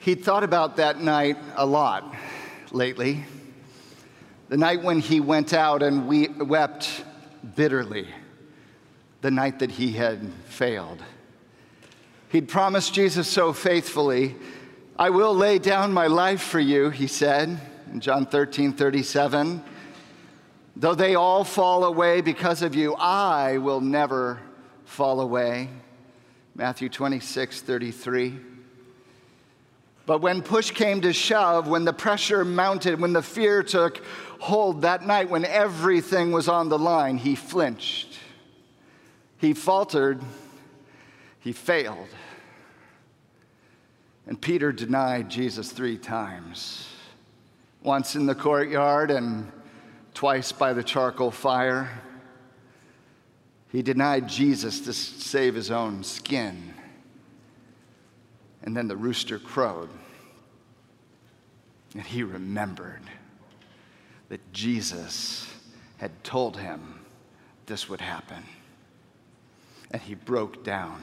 He'd thought about that night a lot lately. The night when he went out and we wept bitterly, the night that he had failed. He'd promised Jesus so faithfully, I will lay down my life for you, he said in John 13 37. Though they all fall away because of you, I will never fall away. Matthew 26 33. But when push came to shove, when the pressure mounted, when the fear took hold that night, when everything was on the line, he flinched. He faltered. He failed. And Peter denied Jesus three times once in the courtyard and twice by the charcoal fire. He denied Jesus to save his own skin. And then the rooster crowed. And he remembered that Jesus had told him this would happen. And he broke down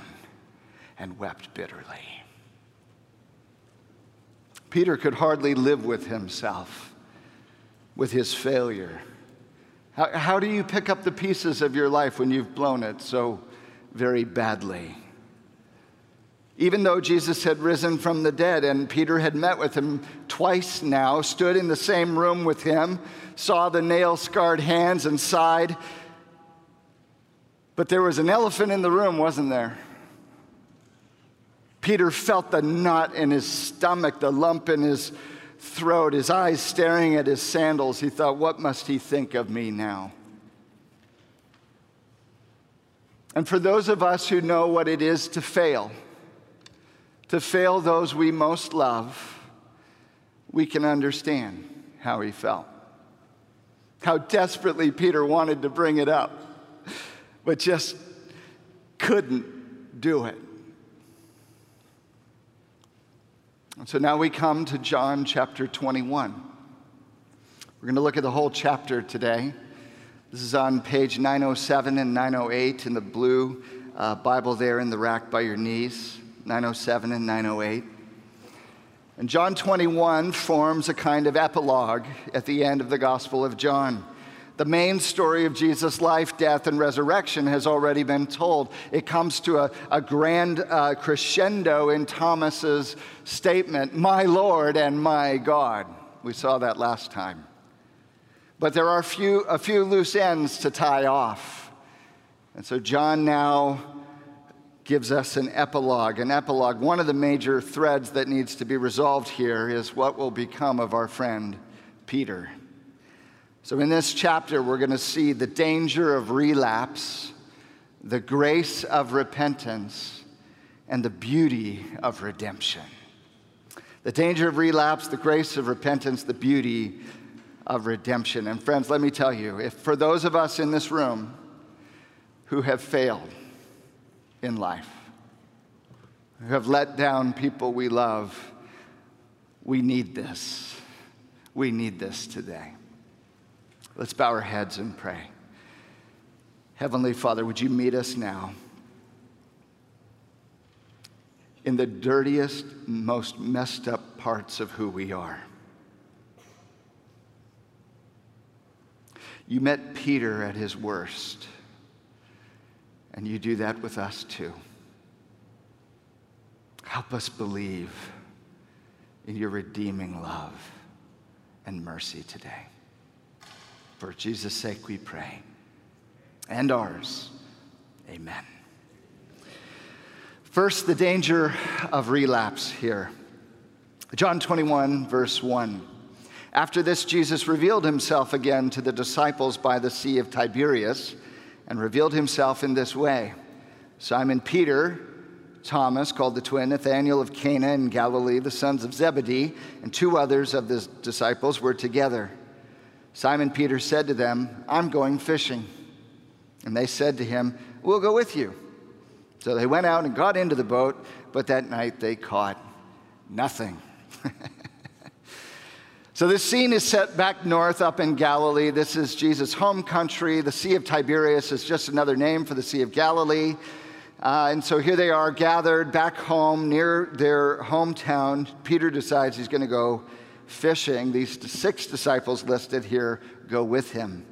and wept bitterly. Peter could hardly live with himself, with his failure. How, how do you pick up the pieces of your life when you've blown it so very badly? Even though Jesus had risen from the dead and Peter had met with him twice now, stood in the same room with him, saw the nail scarred hands and side, but there was an elephant in the room, wasn't there? Peter felt the knot in his stomach, the lump in his throat, his eyes staring at his sandals. He thought, What must he think of me now? And for those of us who know what it is to fail, to fail those we most love, we can understand how he felt. How desperately Peter wanted to bring it up, but just couldn't do it. And So now we come to John chapter 21. We're going to look at the whole chapter today. This is on page 907 and 908 in the blue uh, Bible there in the rack by your knees. 907 and 908. And John 21 forms a kind of epilogue at the end of the Gospel of John. The main story of Jesus' life, death, and resurrection has already been told. It comes to a, a grand uh, crescendo in Thomas's statement, My Lord and my God. We saw that last time. But there are few, a few loose ends to tie off. And so John now gives us an epilogue. An epilogue, one of the major threads that needs to be resolved here is what will become of our friend Peter. So, in this chapter, we're going to see the danger of relapse, the grace of repentance, and the beauty of redemption. The danger of relapse, the grace of repentance, the beauty of redemption. And, friends, let me tell you if for those of us in this room who have failed, in life, who have let down people we love, we need this. We need this today. Let's bow our heads and pray. Heavenly Father, would you meet us now in the dirtiest, most messed up parts of who we are? You met Peter at his worst. And you do that with us too. Help us believe in your redeeming love and mercy today. For Jesus' sake we pray. And ours. Amen. First, the danger of relapse here. John 21, verse 1. After this, Jesus revealed himself again to the disciples by the Sea of Tiberias and revealed himself in this way Simon Peter, Thomas, called the twin, Nathanael of Cana in Galilee, the sons of Zebedee, and two others of the disciples were together. Simon Peter said to them, I'm going fishing. And they said to him, We'll go with you. So they went out and got into the boat, but that night they caught nothing. So, this scene is set back north up in Galilee. This is Jesus' home country. The Sea of Tiberias is just another name for the Sea of Galilee. Uh, and so here they are gathered back home near their hometown. Peter decides he's going to go fishing. These six disciples listed here go with him.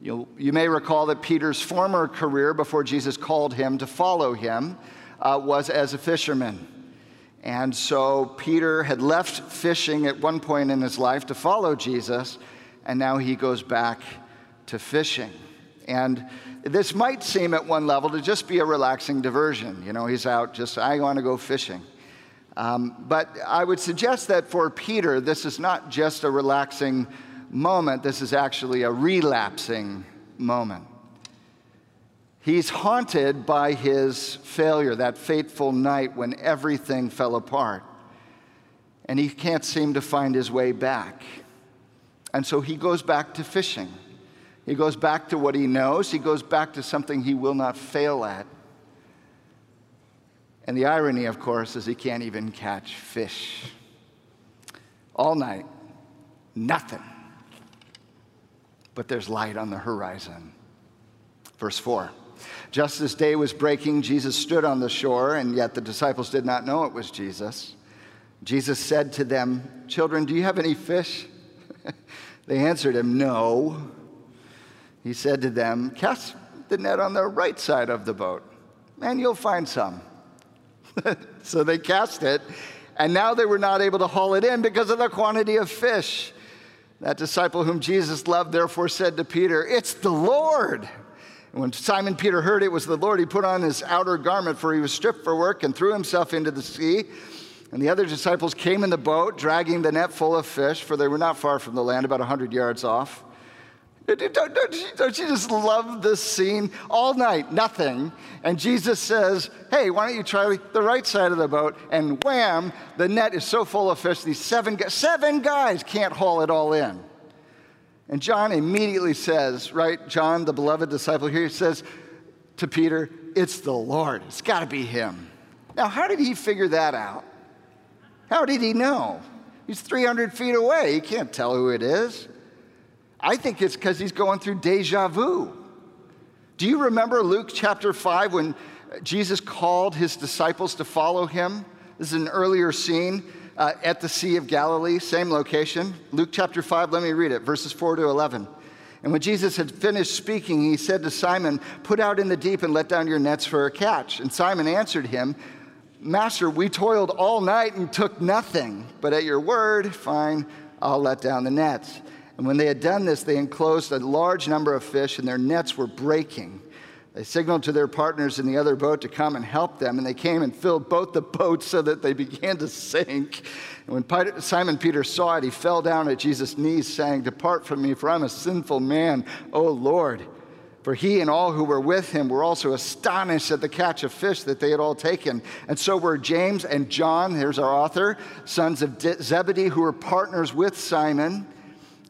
You'll, you may recall that Peter's former career before Jesus called him to follow him uh, was as a fisherman. And so Peter had left fishing at one point in his life to follow Jesus, and now he goes back to fishing. And this might seem at one level to just be a relaxing diversion. You know, he's out just, I want to go fishing. Um, but I would suggest that for Peter, this is not just a relaxing moment, this is actually a relapsing moment. He's haunted by his failure, that fateful night when everything fell apart. And he can't seem to find his way back. And so he goes back to fishing. He goes back to what he knows. He goes back to something he will not fail at. And the irony, of course, is he can't even catch fish. All night, nothing. But there's light on the horizon. Verse 4 Just as day was breaking, Jesus stood on the shore, and yet the disciples did not know it was Jesus. Jesus said to them, Children, do you have any fish? they answered him, No. He said to them, Cast the net on the right side of the boat, and you'll find some. so they cast it, and now they were not able to haul it in because of the quantity of fish. That disciple whom Jesus loved therefore said to Peter, It's the Lord. And when Simon Peter heard it was the Lord, he put on his outer garment, for he was stripped for work, and threw himself into the sea. And the other disciples came in the boat, dragging the net full of fish, for they were not far from the land, about a 100 yards off. Uh, don't, don't, you, don't, you, just love this scene? All night, nothing. And Jesus says, Hey, why don't you try the right side of the boat? And wham, the net is so full of fish, these seven, seven guys can't haul it all in. And John immediately says, right, John, the beloved disciple here, says to Peter, It's the Lord. It's got to be him. Now, how did he figure that out? How did he know? He's 300 feet away. He can't tell who it is. I think it's because he's going through deja vu. Do you remember Luke chapter 5 when Jesus called his disciples to follow him? This is an earlier scene uh, at the Sea of Galilee, same location. Luke chapter 5, let me read it, verses 4 to 11. And when Jesus had finished speaking, he said to Simon, Put out in the deep and let down your nets for a catch. And Simon answered him, Master, we toiled all night and took nothing, but at your word, fine, I'll let down the nets. And when they had done this, they enclosed a large number of fish, and their nets were breaking. They signaled to their partners in the other boat to come and help them, and they came and filled both the boats so that they began to sink. And when Simon Peter saw it, he fell down at Jesus' knees, saying, Depart from me, for I'm a sinful man, O Lord. For he and all who were with him were also astonished at the catch of fish that they had all taken. And so were James and John, here's our author, sons of Zebedee, who were partners with Simon.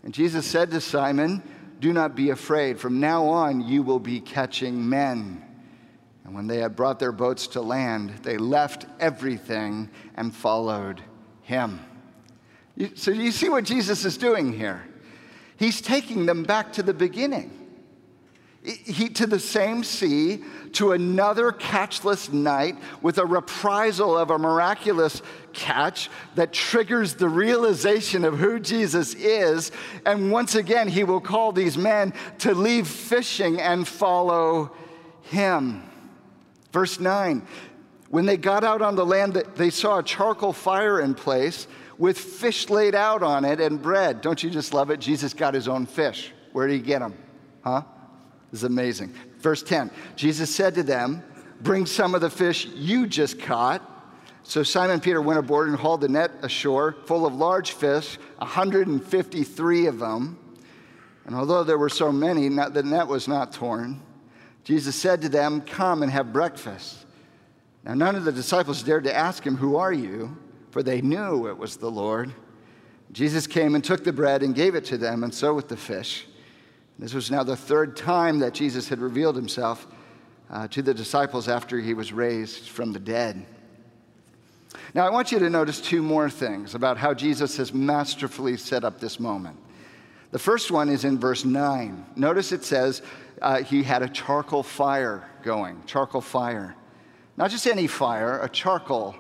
And Jesus said to Simon, Do not be afraid. From now on, you will be catching men. And when they had brought their boats to land, they left everything and followed him. So, you see what Jesus is doing here? He's taking them back to the beginning he, to the same sea, to another catchless night with a reprisal of a miraculous catch that triggers the realization of who Jesus is. And once again, he will call these men to leave fishing and follow him. Verse 9 When they got out on the land, they saw a charcoal fire in place with fish laid out on it and bread. Don't you just love it? Jesus got his own fish. Where did he get them? Huh? This is amazing. Verse 10 Jesus said to them, Bring some of the fish you just caught. So Simon Peter went aboard and hauled the net ashore full of large fish, 153 of them. And although there were so many, not, the net was not torn. Jesus said to them, Come and have breakfast. Now, none of the disciples dared to ask him, Who are you? For they knew it was the Lord. Jesus came and took the bread and gave it to them, and so with the fish. This was now the third time that Jesus had revealed himself uh, to the disciples after he was raised from the dead. Now, I want you to notice two more things about how Jesus has masterfully set up this moment. The first one is in verse 9. Notice it says uh, he had a charcoal fire going, charcoal fire. Not just any fire, a charcoal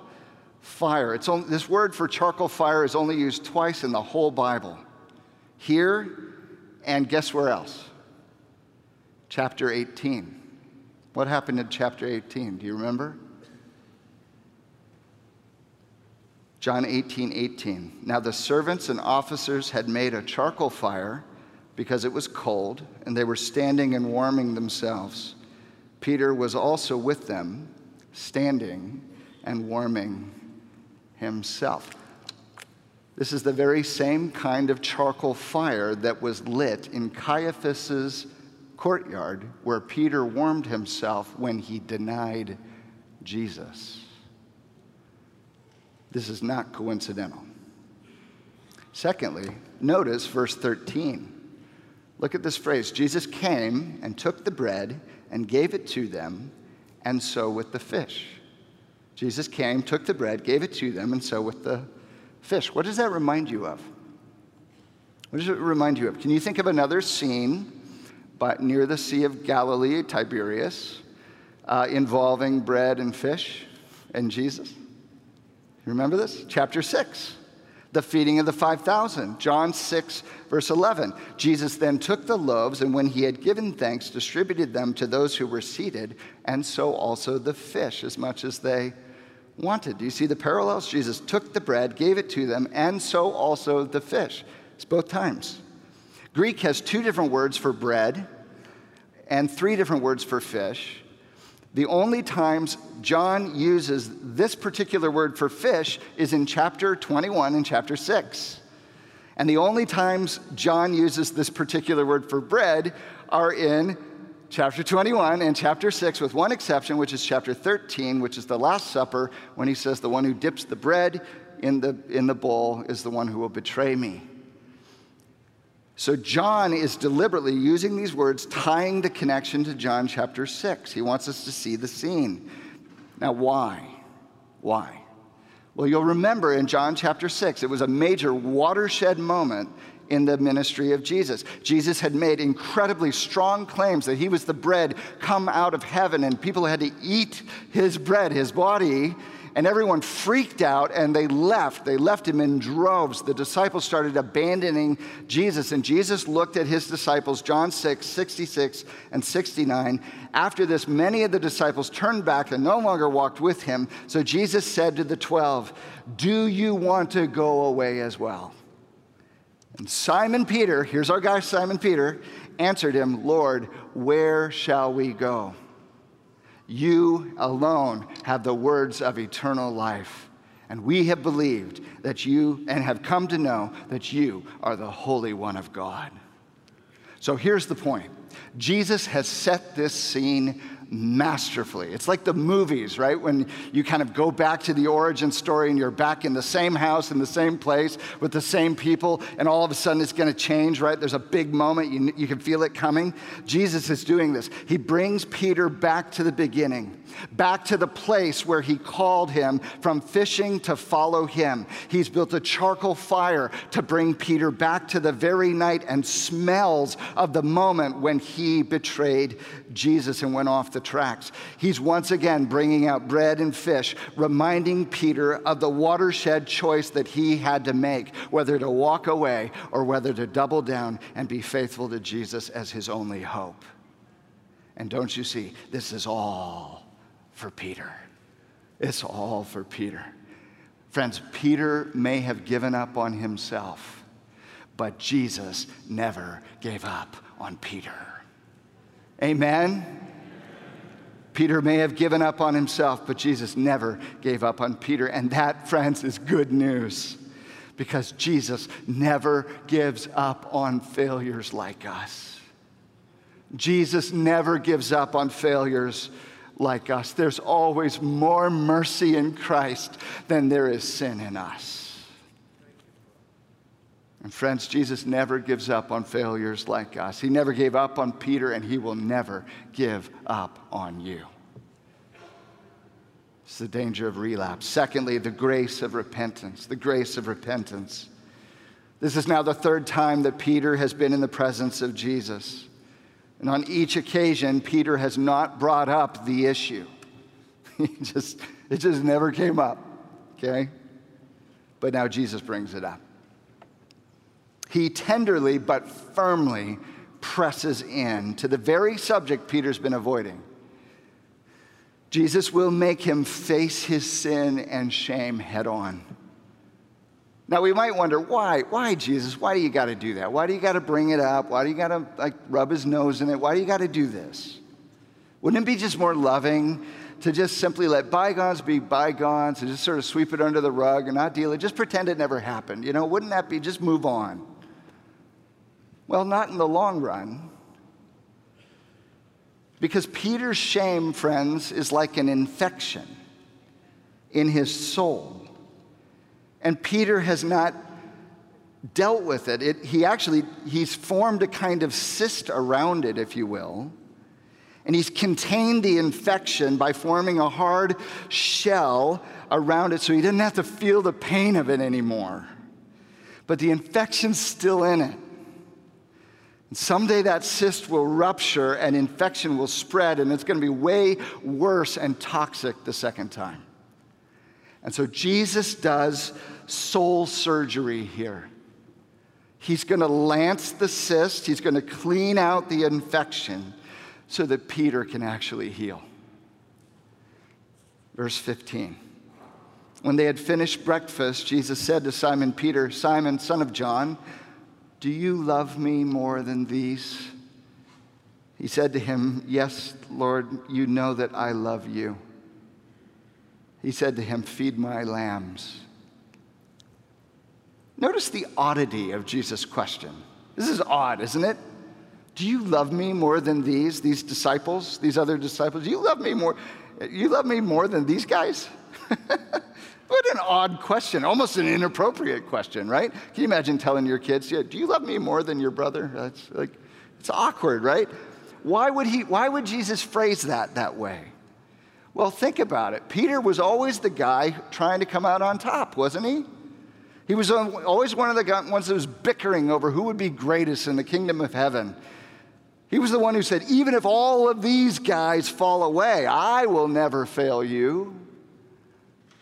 fire. It's only, this word for charcoal fire is only used twice in the whole Bible. Here, and guess where else? Chapter 18. What happened in chapter 18? Do you remember? John 18, 18. Now the servants and officers had made a charcoal fire because it was cold, and they were standing and warming themselves. Peter was also with them, standing and warming himself. This is the very same kind of charcoal fire that was lit in Caiaphas's courtyard where Peter warmed himself when he denied Jesus. This is not coincidental. Secondly, notice verse 13. Look at this phrase Jesus came and took the bread and gave it to them, and so with the fish. Jesus came, took the bread, gave it to them, and so with the fish. What does that remind you of? What does it remind you of? Can you think of another scene but near the Sea of Galilee, Tiberias, uh, involving bread and fish and Jesus? Remember this? Chapter 6, the feeding of the 5,000. John 6, verse 11. Jesus then took the loaves, and when he had given thanks, distributed them to those who were seated, and so also the fish, as much as they wanted. Do you see the parallels? Jesus took the bread, gave it to them, and so also the fish. It's both times. Greek has two different words for bread and three different words for fish. The only times John uses this particular word for fish is in chapter 21 and chapter 6. And the only times John uses this particular word for bread are in chapter 21 and chapter 6, with one exception, which is chapter 13, which is the Last Supper, when he says, The one who dips the bread in the, in the bowl is the one who will betray me. So, John is deliberately using these words, tying the connection to John chapter 6. He wants us to see the scene. Now, why? Why? Well, you'll remember in John chapter 6, it was a major watershed moment in the ministry of Jesus. Jesus had made incredibly strong claims that he was the bread come out of heaven, and people had to eat his bread, his body, and everyone freaked out and they left. They left him in droves. The disciples started abandoning Jesus, and Jesus looked at his disciples, John 6, 66 and 69. After this, many of the disciples turned back and no longer walked with him. So Jesus said to the 12, Do you want to go away as well? And Simon Peter, here's our guy, Simon Peter, answered him, Lord, where shall we go? You alone have the words of eternal life. And we have believed that you and have come to know that you are the Holy One of God. So here's the point Jesus has set this scene masterfully. It's like the movies, right? When you kind of go back to the origin story and you're back in the same house, in the same place, with the same people, and all of a sudden it's going to change, right? There's a big moment, you, you can feel it coming. Jesus is doing this. He brings Peter back to the beginning back to the place where he called him from fishing to follow him. He's built a charcoal fire to bring Peter back to the very night and smells of the moment when he betrayed Jesus and went off the tracks. He's once again bringing out bread and fish, reminding Peter of the watershed choice that he had to make whether to walk away or whether to double down and be faithful to Jesus as his only hope. And don't you see, this is all for Peter. It's all for Peter. Friends, Peter may have given up on himself, but Jesus never gave up on Peter. Amen? Peter may have given up on himself, but Jesus never gave up on Peter. And that, friends, is good news because Jesus never gives up on failures like us. Jesus never gives up on failures like us. There's always more mercy in Christ than there is sin in us. And friends, Jesus never gives up on failures like us. He never gave up on Peter, and he will never give up on you. It's the danger of relapse. Secondly, the grace of repentance. The grace of repentance. This is now the third time that Peter has been in the presence of Jesus. And on each occasion, Peter has not brought up the issue. He just, it just never came up, okay? But now Jesus brings it up. He tenderly but firmly presses in to the very subject Peter's been avoiding. Jesus will make him face his sin and shame head on. Now we might wonder why, why Jesus? Why do you got to do that? Why do you got to bring it up? Why do you got to like rub his nose in it? Why do you got to do this? Wouldn't it be just more loving to just simply let bygones be bygones and just sort of sweep it under the rug and not deal it? Just pretend it never happened. You know, wouldn't that be just move on? Well, not in the long run. Because Peter's shame, friends, is like an infection in his soul. And Peter has not dealt with it. it. He actually, he's formed a kind of cyst around it, if you will. And he's contained the infection by forming a hard shell around it so he didn't have to feel the pain of it anymore. But the infection's still in it. And someday that cyst will rupture and infection will spread, and it's going to be way worse and toxic the second time. And so Jesus does soul surgery here. He's going to lance the cyst, he's going to clean out the infection so that Peter can actually heal. Verse 15. When they had finished breakfast, Jesus said to Simon Peter, Simon, son of John, do you love me more than these? He said to him, Yes, Lord, you know that I love you. He said to him, Feed my lambs. Notice the oddity of Jesus' question. This is odd, isn't it? Do you love me more than these, these disciples, these other disciples? You love me more? You love me more than these guys? what an odd question, almost an inappropriate question, right? Can you imagine telling your kids, yeah, do you love me more than your brother? That's like, it's awkward, right? Why would, he, why would Jesus phrase that that way? Well, think about it. Peter was always the guy trying to come out on top, wasn't he? He was always one of the ones that was bickering over who would be greatest in the kingdom of heaven. He was the one who said, Even if all of these guys fall away, I will never fail you.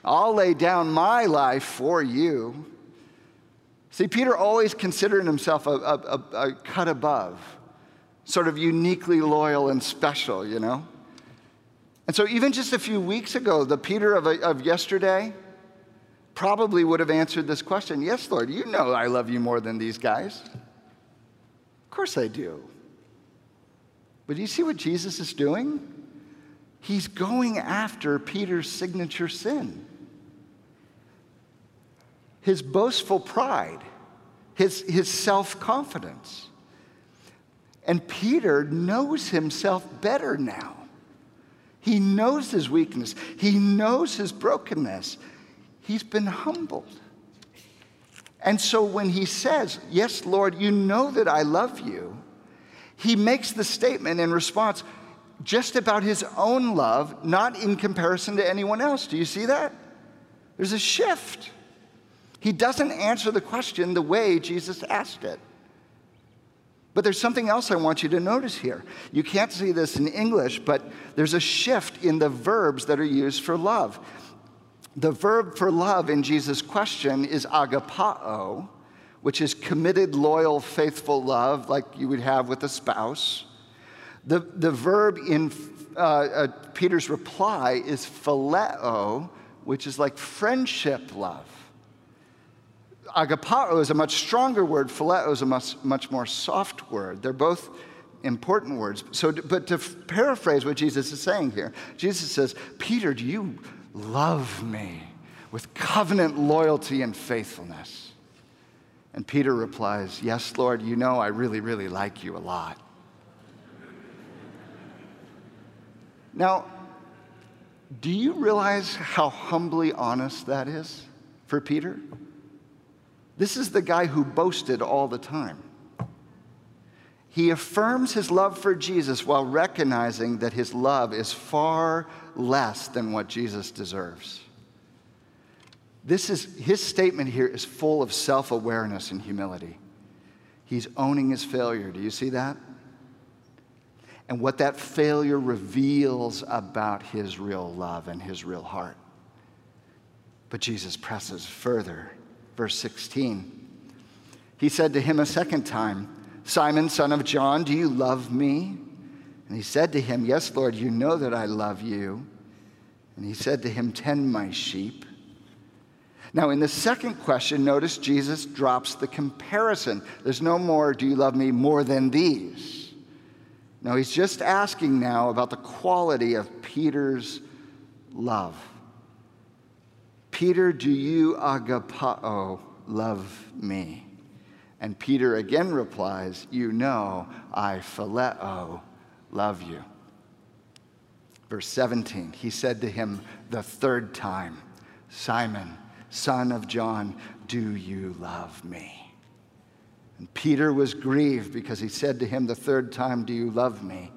I'll lay down my life for you. See, Peter always considered himself a, a, a, a cut above, sort of uniquely loyal and special, you know? And so, even just a few weeks ago, the Peter of, of yesterday probably would have answered this question Yes, Lord, you know I love you more than these guys. Of course I do. But do you see what Jesus is doing? He's going after Peter's signature sin his boastful pride, his, his self confidence. And Peter knows himself better now. He knows his weakness, he knows his brokenness. He's been humbled. And so when he says, Yes, Lord, you know that I love you, he makes the statement in response just about his own love, not in comparison to anyone else. Do you see that? There's a shift. He doesn't answer the question the way Jesus asked it. But there's something else I want you to notice here. You can't see this in English, but there's a shift in the verbs that are used for love. The verb for love in Jesus' question is agapao, which is committed, loyal, faithful love, like you would have with a spouse. The, the verb in uh, uh, Peter's reply is phileo, which is like friendship love. Agapao is a much stronger word, phileo is a much, much more soft word. They're both important words. So, but to paraphrase what Jesus is saying here, Jesus says, Peter, do you love me with covenant loyalty and faithfulness? And Peter replies, Yes, Lord, you know I really, really like you a lot. Now, do you realize how humbly honest that is for Peter? This is the guy who boasted all the time. He affirms his love for Jesus while recognizing that his love is far less than what Jesus deserves. This is his statement here is full of self-awareness and humility. He's owning his failure. Do you see that? and what that failure reveals about his real love and his real heart. But Jesus presses further. Verse 16. He said to him a second time, Simon, son of John, do you love me? And he said to him, Yes, Lord, you know that I love you. And he said to him, Tend my sheep. Now, in the second question, notice Jesus drops the comparison. There's no more, do you love me more than these? No, he's just asking now about the quality of Peter's love. Peter, do you agapao love me? And Peter again replies, You know, I phileo love you. Verse 17, he said to him the third time, Simon, son of John, do you love me? And Peter was grieved because he said to him the third time, Do you love me?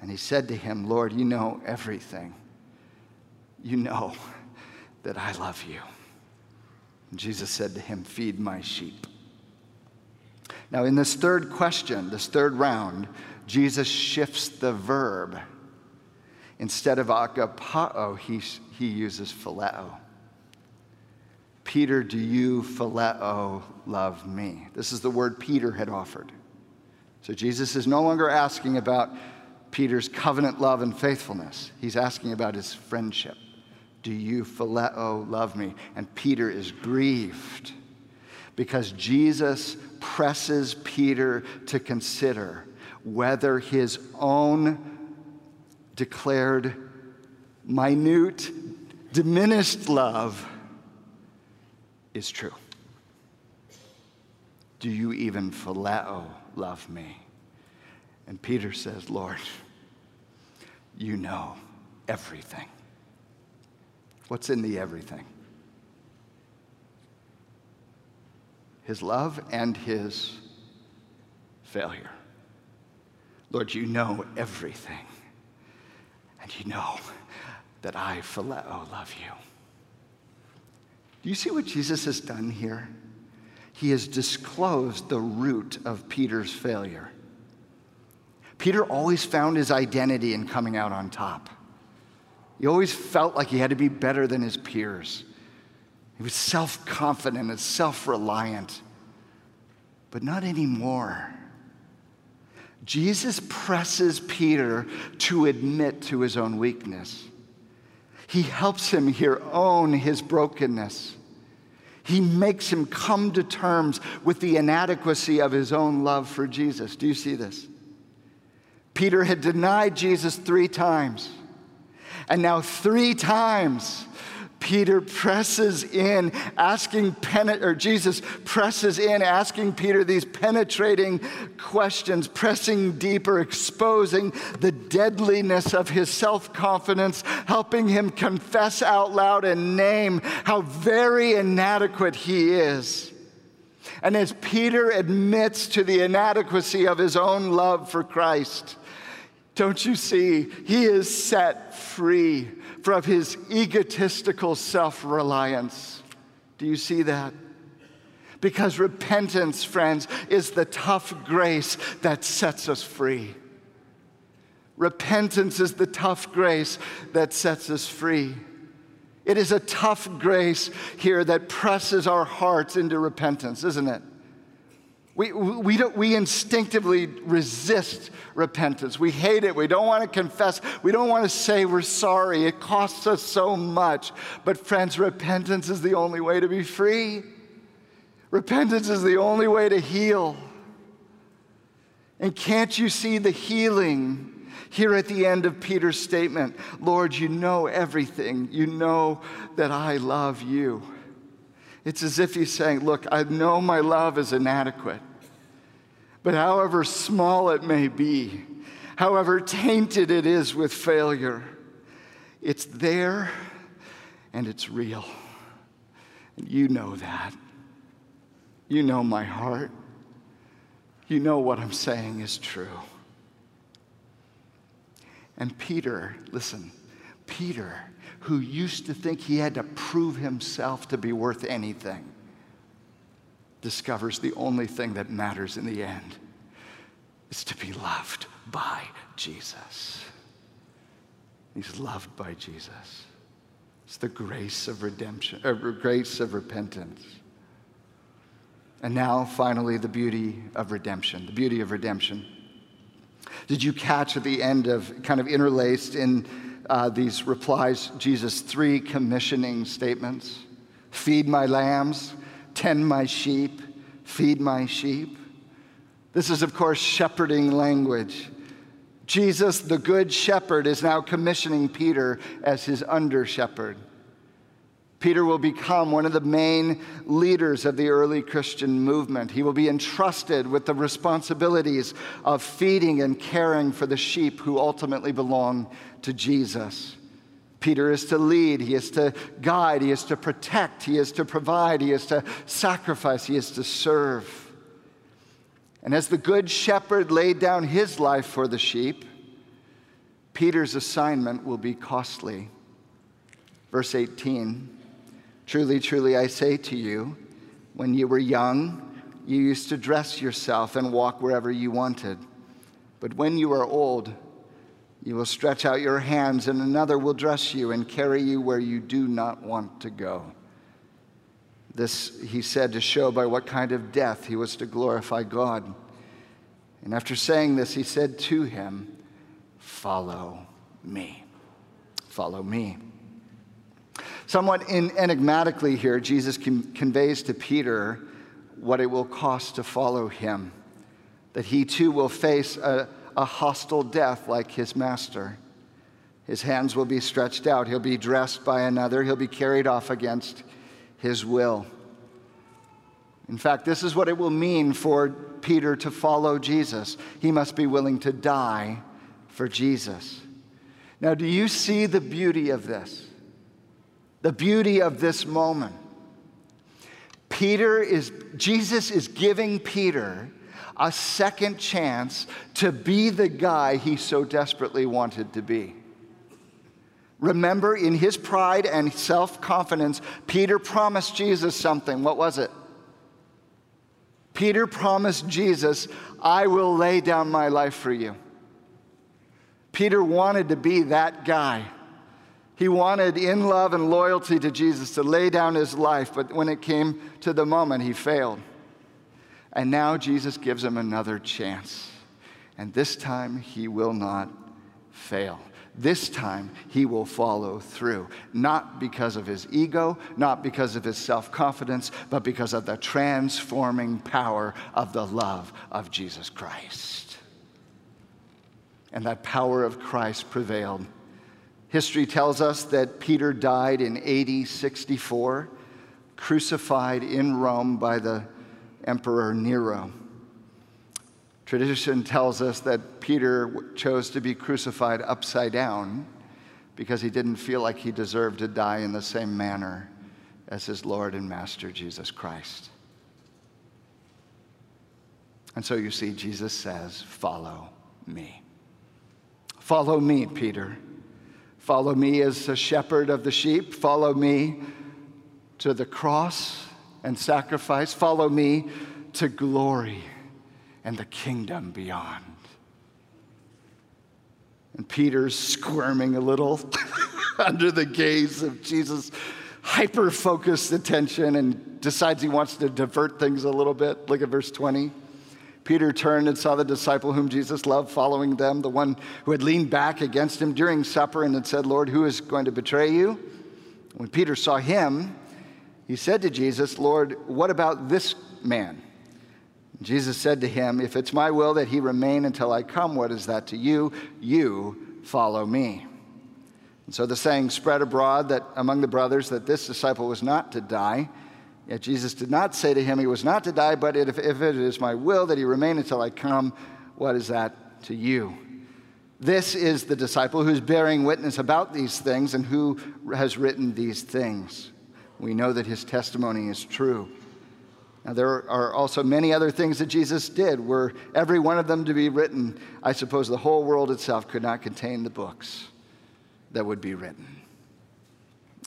And he said to him, Lord, you know everything. You know that I love you. And Jesus said to him, Feed my sheep. Now, in this third question, this third round, Jesus shifts the verb. Instead of agapao, he, he uses phileo. Peter, do you phileo love me? This is the word Peter had offered. So Jesus is no longer asking about Peter's covenant love and faithfulness. He's asking about his friendship. Do you phileo love me? And Peter is grieved because Jesus presses Peter to consider whether his own declared minute, diminished love is true. Do you even phileo love me? And Peter says, Lord, you know everything. What's in the everything? His love and his failure. Lord, you know everything. And you know that I, phileo, love you. Do you see what Jesus has done here? He has disclosed the root of Peter's failure. Peter always found his identity in coming out on top. He always felt like he had to be better than his peers. He was self confident and self reliant, but not anymore. Jesus presses Peter to admit to his own weakness. He helps him here own his brokenness. He makes him come to terms with the inadequacy of his own love for Jesus. Do you see this? Peter had denied Jesus three times. And now, three times, Peter presses in, asking, pen- or Jesus presses in, asking Peter these penetrating questions, pressing deeper, exposing the deadliness of his self confidence, helping him confess out loud and name how very inadequate he is. And as Peter admits to the inadequacy of his own love for Christ, don't you see? He is set free from his egotistical self reliance. Do you see that? Because repentance, friends, is the tough grace that sets us free. Repentance is the tough grace that sets us free. It is a tough grace here that presses our hearts into repentance, isn't it? We, we, don't, we instinctively resist repentance. We hate it. We don't want to confess. We don't want to say we're sorry. It costs us so much. But, friends, repentance is the only way to be free. Repentance is the only way to heal. And can't you see the healing here at the end of Peter's statement? Lord, you know everything. You know that I love you. It's as if he's saying, Look, I know my love is inadequate, but however small it may be, however tainted it is with failure, it's there and it's real. And you know that. You know my heart. You know what I'm saying is true. And Peter, listen, Peter who used to think he had to prove himself to be worth anything, discovers the only thing that matters in the end is to be loved by Jesus. He's loved by Jesus. It's the grace of redemption, or uh, grace of repentance. And now, finally, the beauty of redemption. The beauty of redemption. Did you catch at the end of, kind of interlaced in uh, these replies, Jesus' three commissioning statements? Feed my lambs, tend my sheep, feed my sheep. This is, of course, shepherding language. Jesus, the Good Shepherd, is now commissioning Peter as his under shepherd. Peter will become one of the main leaders of the early Christian movement. He will be entrusted with the responsibilities of feeding and caring for the sheep who ultimately belong to Jesus. Peter is to lead, he is to guide, he is to protect, he is to provide, he is to sacrifice, he is to serve. And as the good shepherd laid down his life for the sheep, Peter's assignment will be costly. Verse 18 Truly, truly, I say to you, when you were young, you used to dress yourself and walk wherever you wanted. But when you are old, you will stretch out your hands, and another will dress you and carry you where you do not want to go. This he said to show by what kind of death he was to glorify God. And after saying this, he said to him, Follow me. Follow me. Somewhat enigmatically here, Jesus conveys to Peter what it will cost to follow him, that he too will face a, a hostile death like his master. His hands will be stretched out, he'll be dressed by another, he'll be carried off against his will. In fact, this is what it will mean for Peter to follow Jesus. He must be willing to die for Jesus. Now, do you see the beauty of this? The beauty of this moment. Peter is, Jesus is giving Peter a second chance to be the guy he so desperately wanted to be. Remember, in his pride and self confidence, Peter promised Jesus something. What was it? Peter promised Jesus, I will lay down my life for you. Peter wanted to be that guy. He wanted, in love and loyalty to Jesus, to lay down his life, but when it came to the moment, he failed. And now Jesus gives him another chance. And this time, he will not fail. This time, he will follow through, not because of his ego, not because of his self confidence, but because of the transforming power of the love of Jesus Christ. And that power of Christ prevailed. History tells us that Peter died in AD 64, crucified in Rome by the Emperor Nero. Tradition tells us that Peter chose to be crucified upside down because he didn't feel like he deserved to die in the same manner as his Lord and Master Jesus Christ. And so you see, Jesus says, Follow me. Follow me, Peter. Follow me as a shepherd of the sheep. Follow me to the cross and sacrifice. Follow me to glory and the kingdom beyond. And Peter's squirming a little under the gaze of Jesus' hyper focused attention and decides he wants to divert things a little bit. Look at verse 20. Peter turned and saw the disciple whom Jesus loved following them, the one who had leaned back against him during supper and had said, Lord, who is going to betray you? When Peter saw him, he said to Jesus, Lord, what about this man? Jesus said to him, If it's my will that he remain until I come, what is that to you? You follow me. And so the saying spread abroad that among the brothers that this disciple was not to die. Yet Jesus did not say to him he was not to die, but if, if it is my will that he remain until I come, what is that to you? This is the disciple who's bearing witness about these things and who has written these things. We know that his testimony is true. Now, there are also many other things that Jesus did. Were every one of them to be written, I suppose the whole world itself could not contain the books that would be written.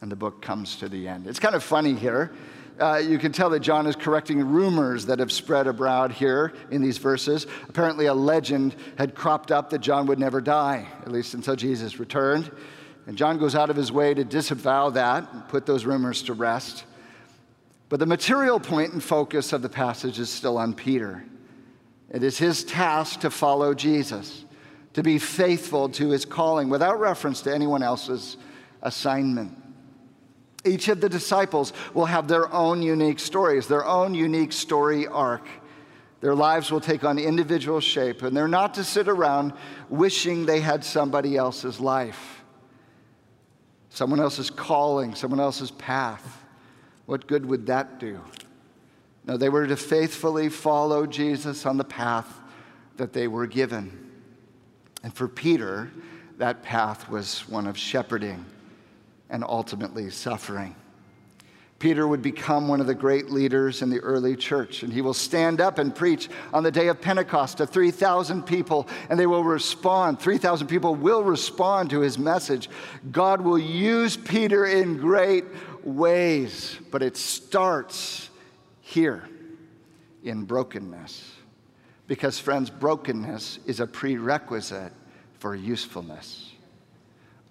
And the book comes to the end. It's kind of funny here Uh, you can tell that John is correcting rumors that have spread abroad here in these verses. Apparently, a legend had cropped up that John would never die, at least until Jesus returned. And John goes out of his way to disavow that and put those rumors to rest. But the material point and focus of the passage is still on Peter. It is his task to follow Jesus, to be faithful to his calling without reference to anyone else's assignment. Each of the disciples will have their own unique stories, their own unique story arc. Their lives will take on individual shape, and they're not to sit around wishing they had somebody else's life, someone else's calling, someone else's path. What good would that do? No, they were to faithfully follow Jesus on the path that they were given. And for Peter, that path was one of shepherding and ultimately suffering. Peter would become one of the great leaders in the early church, and he will stand up and preach on the day of Pentecost to 3,000 people, and they will respond. 3,000 people will respond to his message. God will use Peter in great ways, but it starts here in brokenness. Because, friends, brokenness is a prerequisite for usefulness.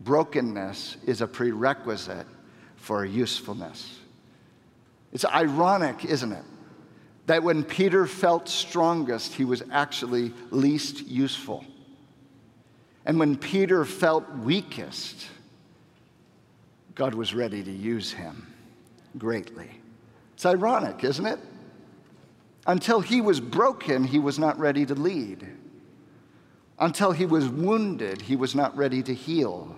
Brokenness is a prerequisite for usefulness. It's ironic, isn't it? That when Peter felt strongest, he was actually least useful. And when Peter felt weakest, God was ready to use him greatly. It's ironic, isn't it? Until he was broken, he was not ready to lead. Until he was wounded, he was not ready to heal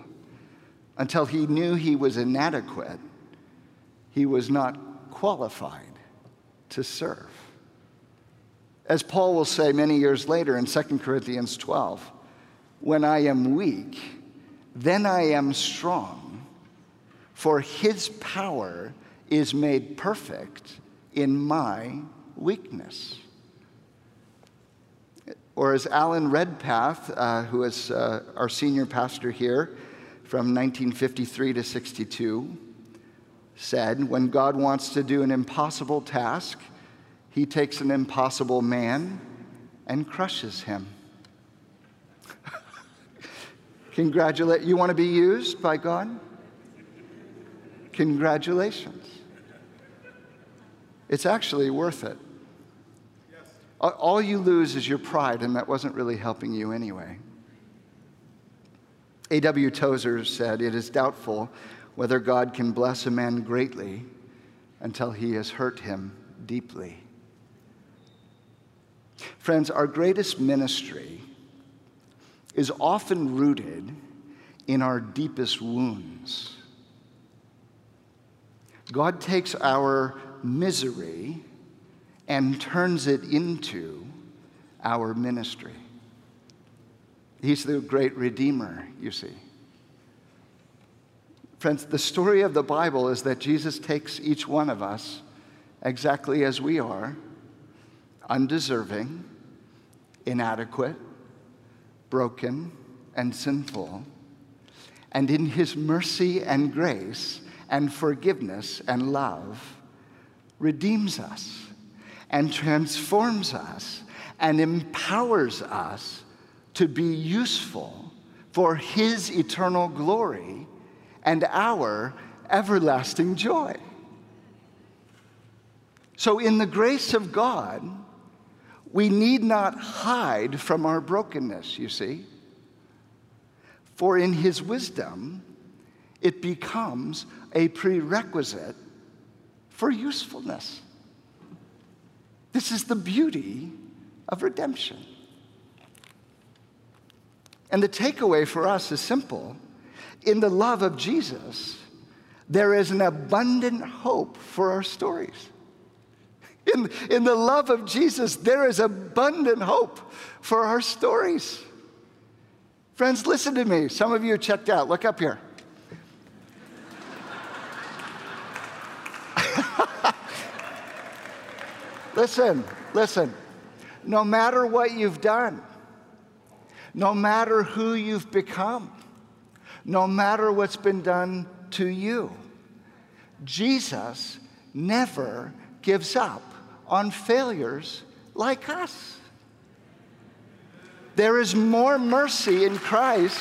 until he knew he was inadequate, he was not qualified to serve. As Paul will say many years later in 2 Corinthians 12, when I am weak, then I am strong, for his power is made perfect in my weakness. Or as Alan Redpath, uh, who is uh, our senior pastor here, from 1953 to 62 said, When God wants to do an impossible task, he takes an impossible man and crushes him. Congratulate you want to be used by God? Congratulations. It's actually worth it. All you lose is your pride, and that wasn't really helping you anyway. A.W. Tozer said, It is doubtful whether God can bless a man greatly until he has hurt him deeply. Friends, our greatest ministry is often rooted in our deepest wounds. God takes our misery and turns it into our ministry. He's the great Redeemer, you see. Friends, the story of the Bible is that Jesus takes each one of us exactly as we are, undeserving, inadequate, broken, and sinful. And in his mercy and grace and forgiveness and love, redeems us and transforms us and empowers us to be useful for His eternal glory and our everlasting joy. So, in the grace of God, we need not hide from our brokenness, you see. For in His wisdom, it becomes a prerequisite for usefulness. This is the beauty of redemption. And the takeaway for us is simple. In the love of Jesus, there is an abundant hope for our stories. In, in the love of Jesus, there is abundant hope for our stories. Friends, listen to me. Some of you checked out. Look up here. listen, listen. No matter what you've done, no matter who you've become, no matter what's been done to you. Jesus never gives up on failures like us. There is more mercy in Christ.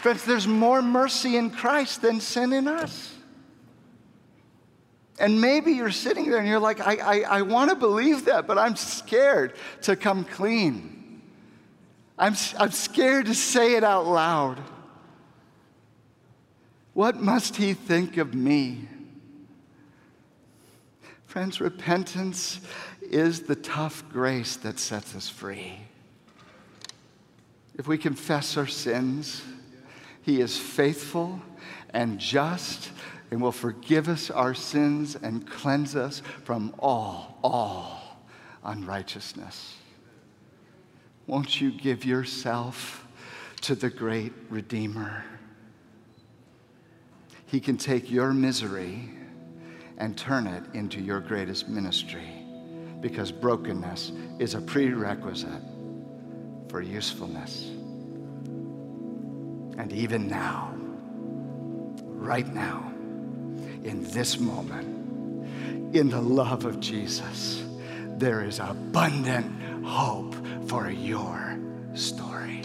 Friends, there's more mercy in Christ than sin in us. And maybe you're sitting there and you're like, I, I, I want to believe that, but I'm scared to come clean. I'm, I'm scared to say it out loud. What must he think of me? Friends, repentance is the tough grace that sets us free. If we confess our sins, he is faithful and just and will forgive us our sins and cleanse us from all, all unrighteousness. Won't you give yourself to the great Redeemer? He can take your misery and turn it into your greatest ministry because brokenness is a prerequisite for usefulness. And even now, right now, in this moment, in the love of Jesus, there is abundant hope for your story.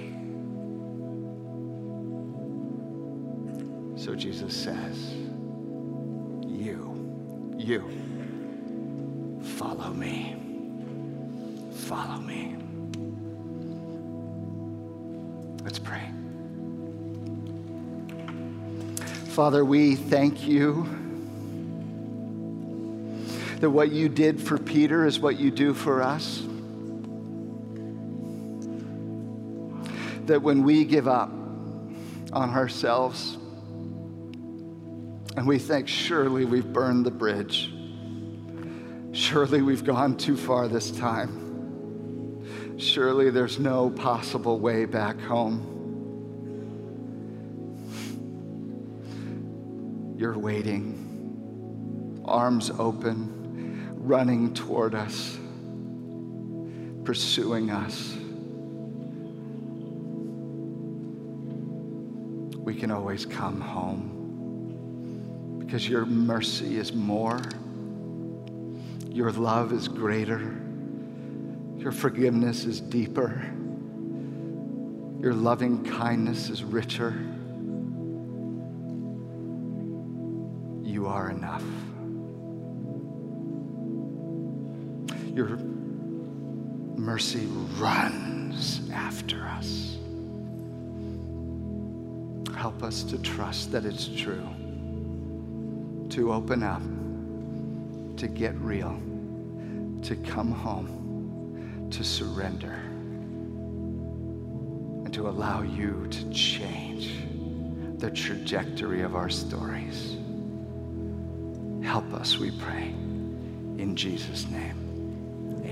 So Jesus says, You, you, follow me. Follow me. Let's pray. Father, we thank you that what you did for Peter is what you do for us. That when we give up on ourselves and we think, surely we've burned the bridge, surely we've gone too far this time, surely there's no possible way back home. You're waiting, arms open running toward us, pursuing us. We can always come home because your mercy is more, your love is greater, your forgiveness is deeper, your loving kindness is richer. You are enough. Your mercy runs after us. Help us to trust that it's true, to open up, to get real, to come home, to surrender, and to allow you to change the trajectory of our stories. Help us, we pray, in Jesus' name.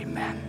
Amen.